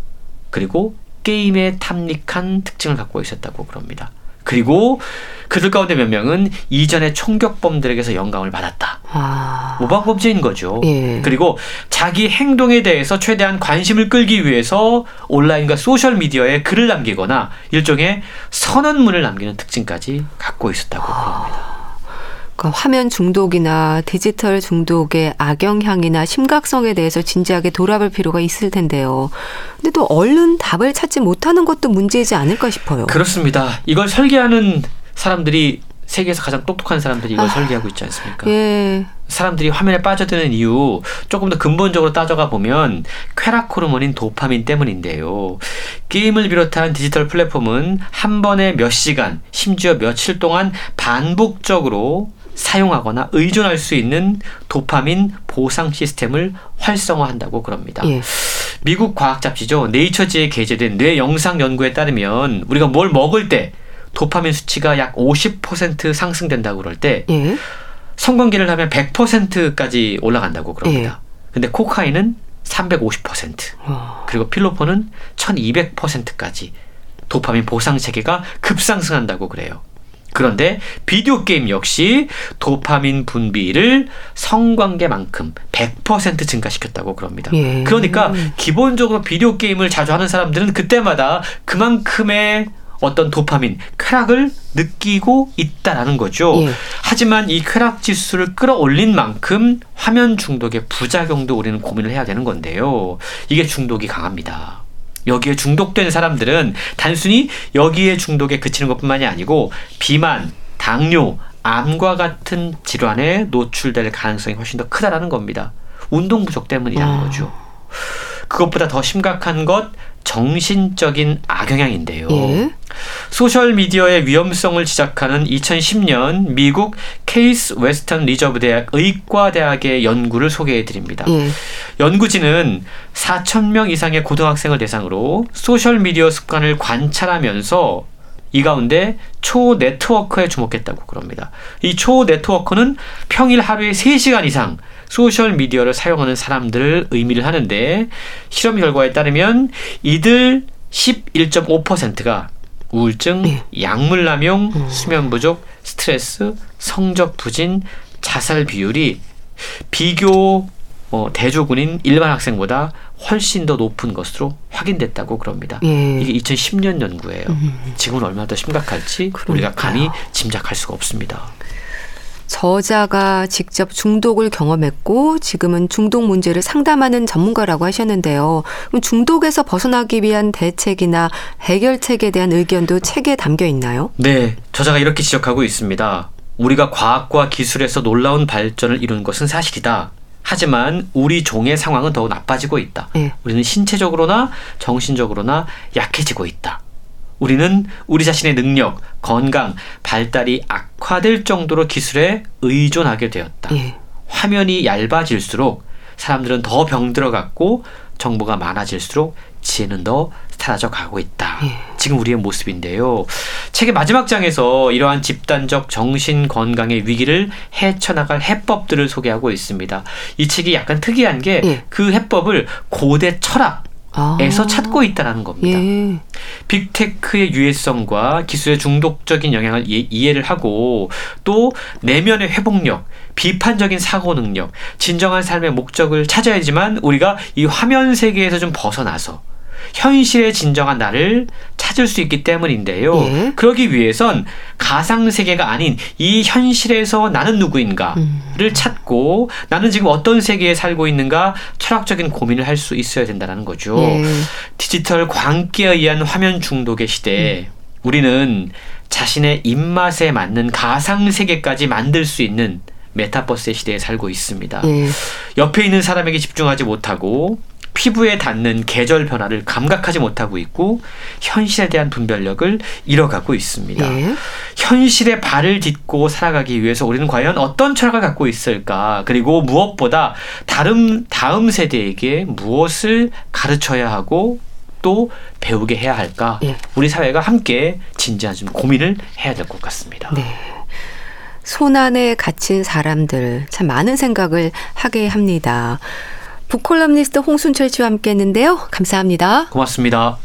그리고 게임에 탐닉한 특징을 갖고 있었다고 그럽니다. 그리고 그들 가운데 몇 명은 이전의 총격범들에게서 영감을 받았다. 아. 모방범죄인 거죠. 예. 그리고 자기 행동에 대해서 최대한 관심을 끌기 위해서 온라인과 소셜 미디어에 글을 남기거나 일종의 선언문을 남기는 특징까지 갖고 있었다고 아. 그럽니다. 그 화면 중독이나 디지털 중독의 악영향이나 심각성에 대해서 진지하게 돌아볼 필요가 있을 텐데요. 근데 또 얼른 답을 찾지 못하는 것도 문제이지 않을까 싶어요. 그렇습니다. 이걸 설계하는 사람들이 세계에서 가장 똑똑한 사람들이 이걸 아, 설계하고 있지 않습니까? 예. 사람들이 화면에 빠져드는 이유 조금 더 근본적으로 따져가 보면 쾌락 호르몬인 도파민 때문인데요. 게임을 비롯한 디지털 플랫폼은 한 번에 몇 시간, 심지어 며칠 동안 반복적으로 사용하거나 의존할 수 있는 도파민 보상 시스템을 활성화한다고 그럽니다. 예. 미국 과학 잡지죠. 네이처지에 게재된 뇌 영상 연구에 따르면 우리가 뭘 먹을 때 도파민 수치가 약 50% 상승된다고 그럴 때 예. 성관계를 하면 100%까지 올라간다고 그럽니다. 예. 근데 코카인은 350% 어. 그리고 필로폰은 1200%까지 도파민 보상 체계가 급상승한다고 그래요. 그런데 비디오 게임 역시 도파민 분비를 성관계만큼 100% 증가시켰다고 그럽니다. 예. 그러니까 기본적으로 비디오 게임을 자주 하는 사람들은 그때마다 그만큼의 어떤 도파민, 쾌락을 느끼고 있다라는 거죠. 예. 하지만 이 쾌락 지수를 끌어올린 만큼 화면 중독의 부작용도 우리는 고민을 해야 되는 건데요. 이게 중독이 강합니다. 여기에 중독된 사람들은 단순히 여기에 중독에 그치는 것뿐만이 아니고 비만, 당뇨, 암과 같은 질환에 노출될 가능성이 훨씬 더 크다라는 겁니다. 운동 부족 때문이라는 아. 거죠. 그것보다 더 심각한 것 정신적인 악영향인데요. 예? 소셜 미디어의 위험성을 지적하는 2010년 미국 케이스 웨스턴 리저브 대학 의과대학의 연구를 소개해 드립니다. 예. 연구진은 4천 명 이상의 고등학생을 대상으로 소셜 미디어 습관을 관찰하면서 이 가운데 초 networker에 주목했다고 그럽니다. 이 초 networker는 평일 하루에 3시간 이상 소셜 미디어를 사용하는 사람들을 의미를 하는데 실험 결과에 따르면 이들 11.5%가 우울증, 네. 약물 남용, 음. 수면 부족, 스트레스, 성적 부진, 자살 비율이 비교 어, 대조군인 일반 학생보다 훨씬 더 높은 것으로 확인됐다고 그럽니다. 예. 이게 2010년 연구예요. 음. 지금은 얼마나 더 심각할지 그러니까요. 우리가 감히 짐작할 수가 없습니다. 저자가 직접 중독을 경험했고 지금은 중독 문제를 상담하는 전문가라고 하셨는데요. 그럼 중독에서 벗어나기 위한 대책이나 해결책에 대한 의견도 책에 담겨 있나요? 네, 저자가 이렇게 지적하고 있습니다. 우리가 과학과 기술에서 놀라운 발전을 이룬 것은 사실이다. 하지만 우리 종의 상황은 더욱 나빠지고 있다. 네. 우리는 신체적으로나 정신적으로나 약해지고 있다. 우리는 우리 자신의 능력, 건강, 발달이 악화될 정도로 기술에 의존하게 되었다. 예. 화면이 얇아질수록 사람들은 더 병들어갔고 정보가 많아질수록 지혜는 더 사라져 가고 있다. 예. 지금 우리의 모습인데요. 책의 마지막 장에서 이러한 집단적 정신 건강의 위기를 헤쳐나갈 해법들을 소개하고 있습니다. 이 책이 약간 특이한 게그 예. 그 해법을 고대 철학 에서 아. 찾고 있다는 겁니다. 예. 빅테크의 유해성과 기술의 중독적인 영향을 이해를 하고 또 내면의 회복력, 비판적인 사고 능력, 진정한 삶의 목적을 찾아야지만 우리가 이 화면 세계에서 좀 벗어나서 현실의 진정한 나를 찾을 수 있기 때문인데요. 예. 그러기 위해선 가상 세계가 아닌 이 현실에서 나는 누구인가를 음. 찾고 나는 지금 어떤 세계에 살고 있는가 철학적인 고민을 할 수 있어야 된다는 거죠. 예. 디지털 광기에 의한 화면 중독의 시대에 음. 우리는 자신의 입맛에 맞는 가상 세계까지 만들 수 있는 메타버스의 시대에 살고 있습니다. 예. 옆에 있는 사람에게 집중하지 못하고 피부에 닿는 계절 변화를 감각하지 못하고 있고 현실에 대한 분별력을 잃어가고 있습니다. 예. 현실에 발을 딛고 살아가기 위해서 우리는 과연 어떤 철학을 갖고 있을까? 그리고 무엇보다 다른 다음 세대에게 무엇을 가르쳐야 하고 또 배우게 해야 할까? 예. 우리 사회가 함께 진지한 좀 고민을 해야 될 것 같습니다. 네. 손안에 갇힌 사람들 참 많은 생각을 하게 합니다. 북콜럼니스트 홍순철 씨와 함께 했는데요. 감사합니다. 고맙습니다.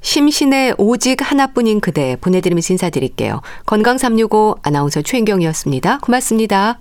심신의 오직 하나뿐인 그대 보내드리면서 인사드릴게요. 건강365 아나운서 최인경이었습니다. 고맙습니다.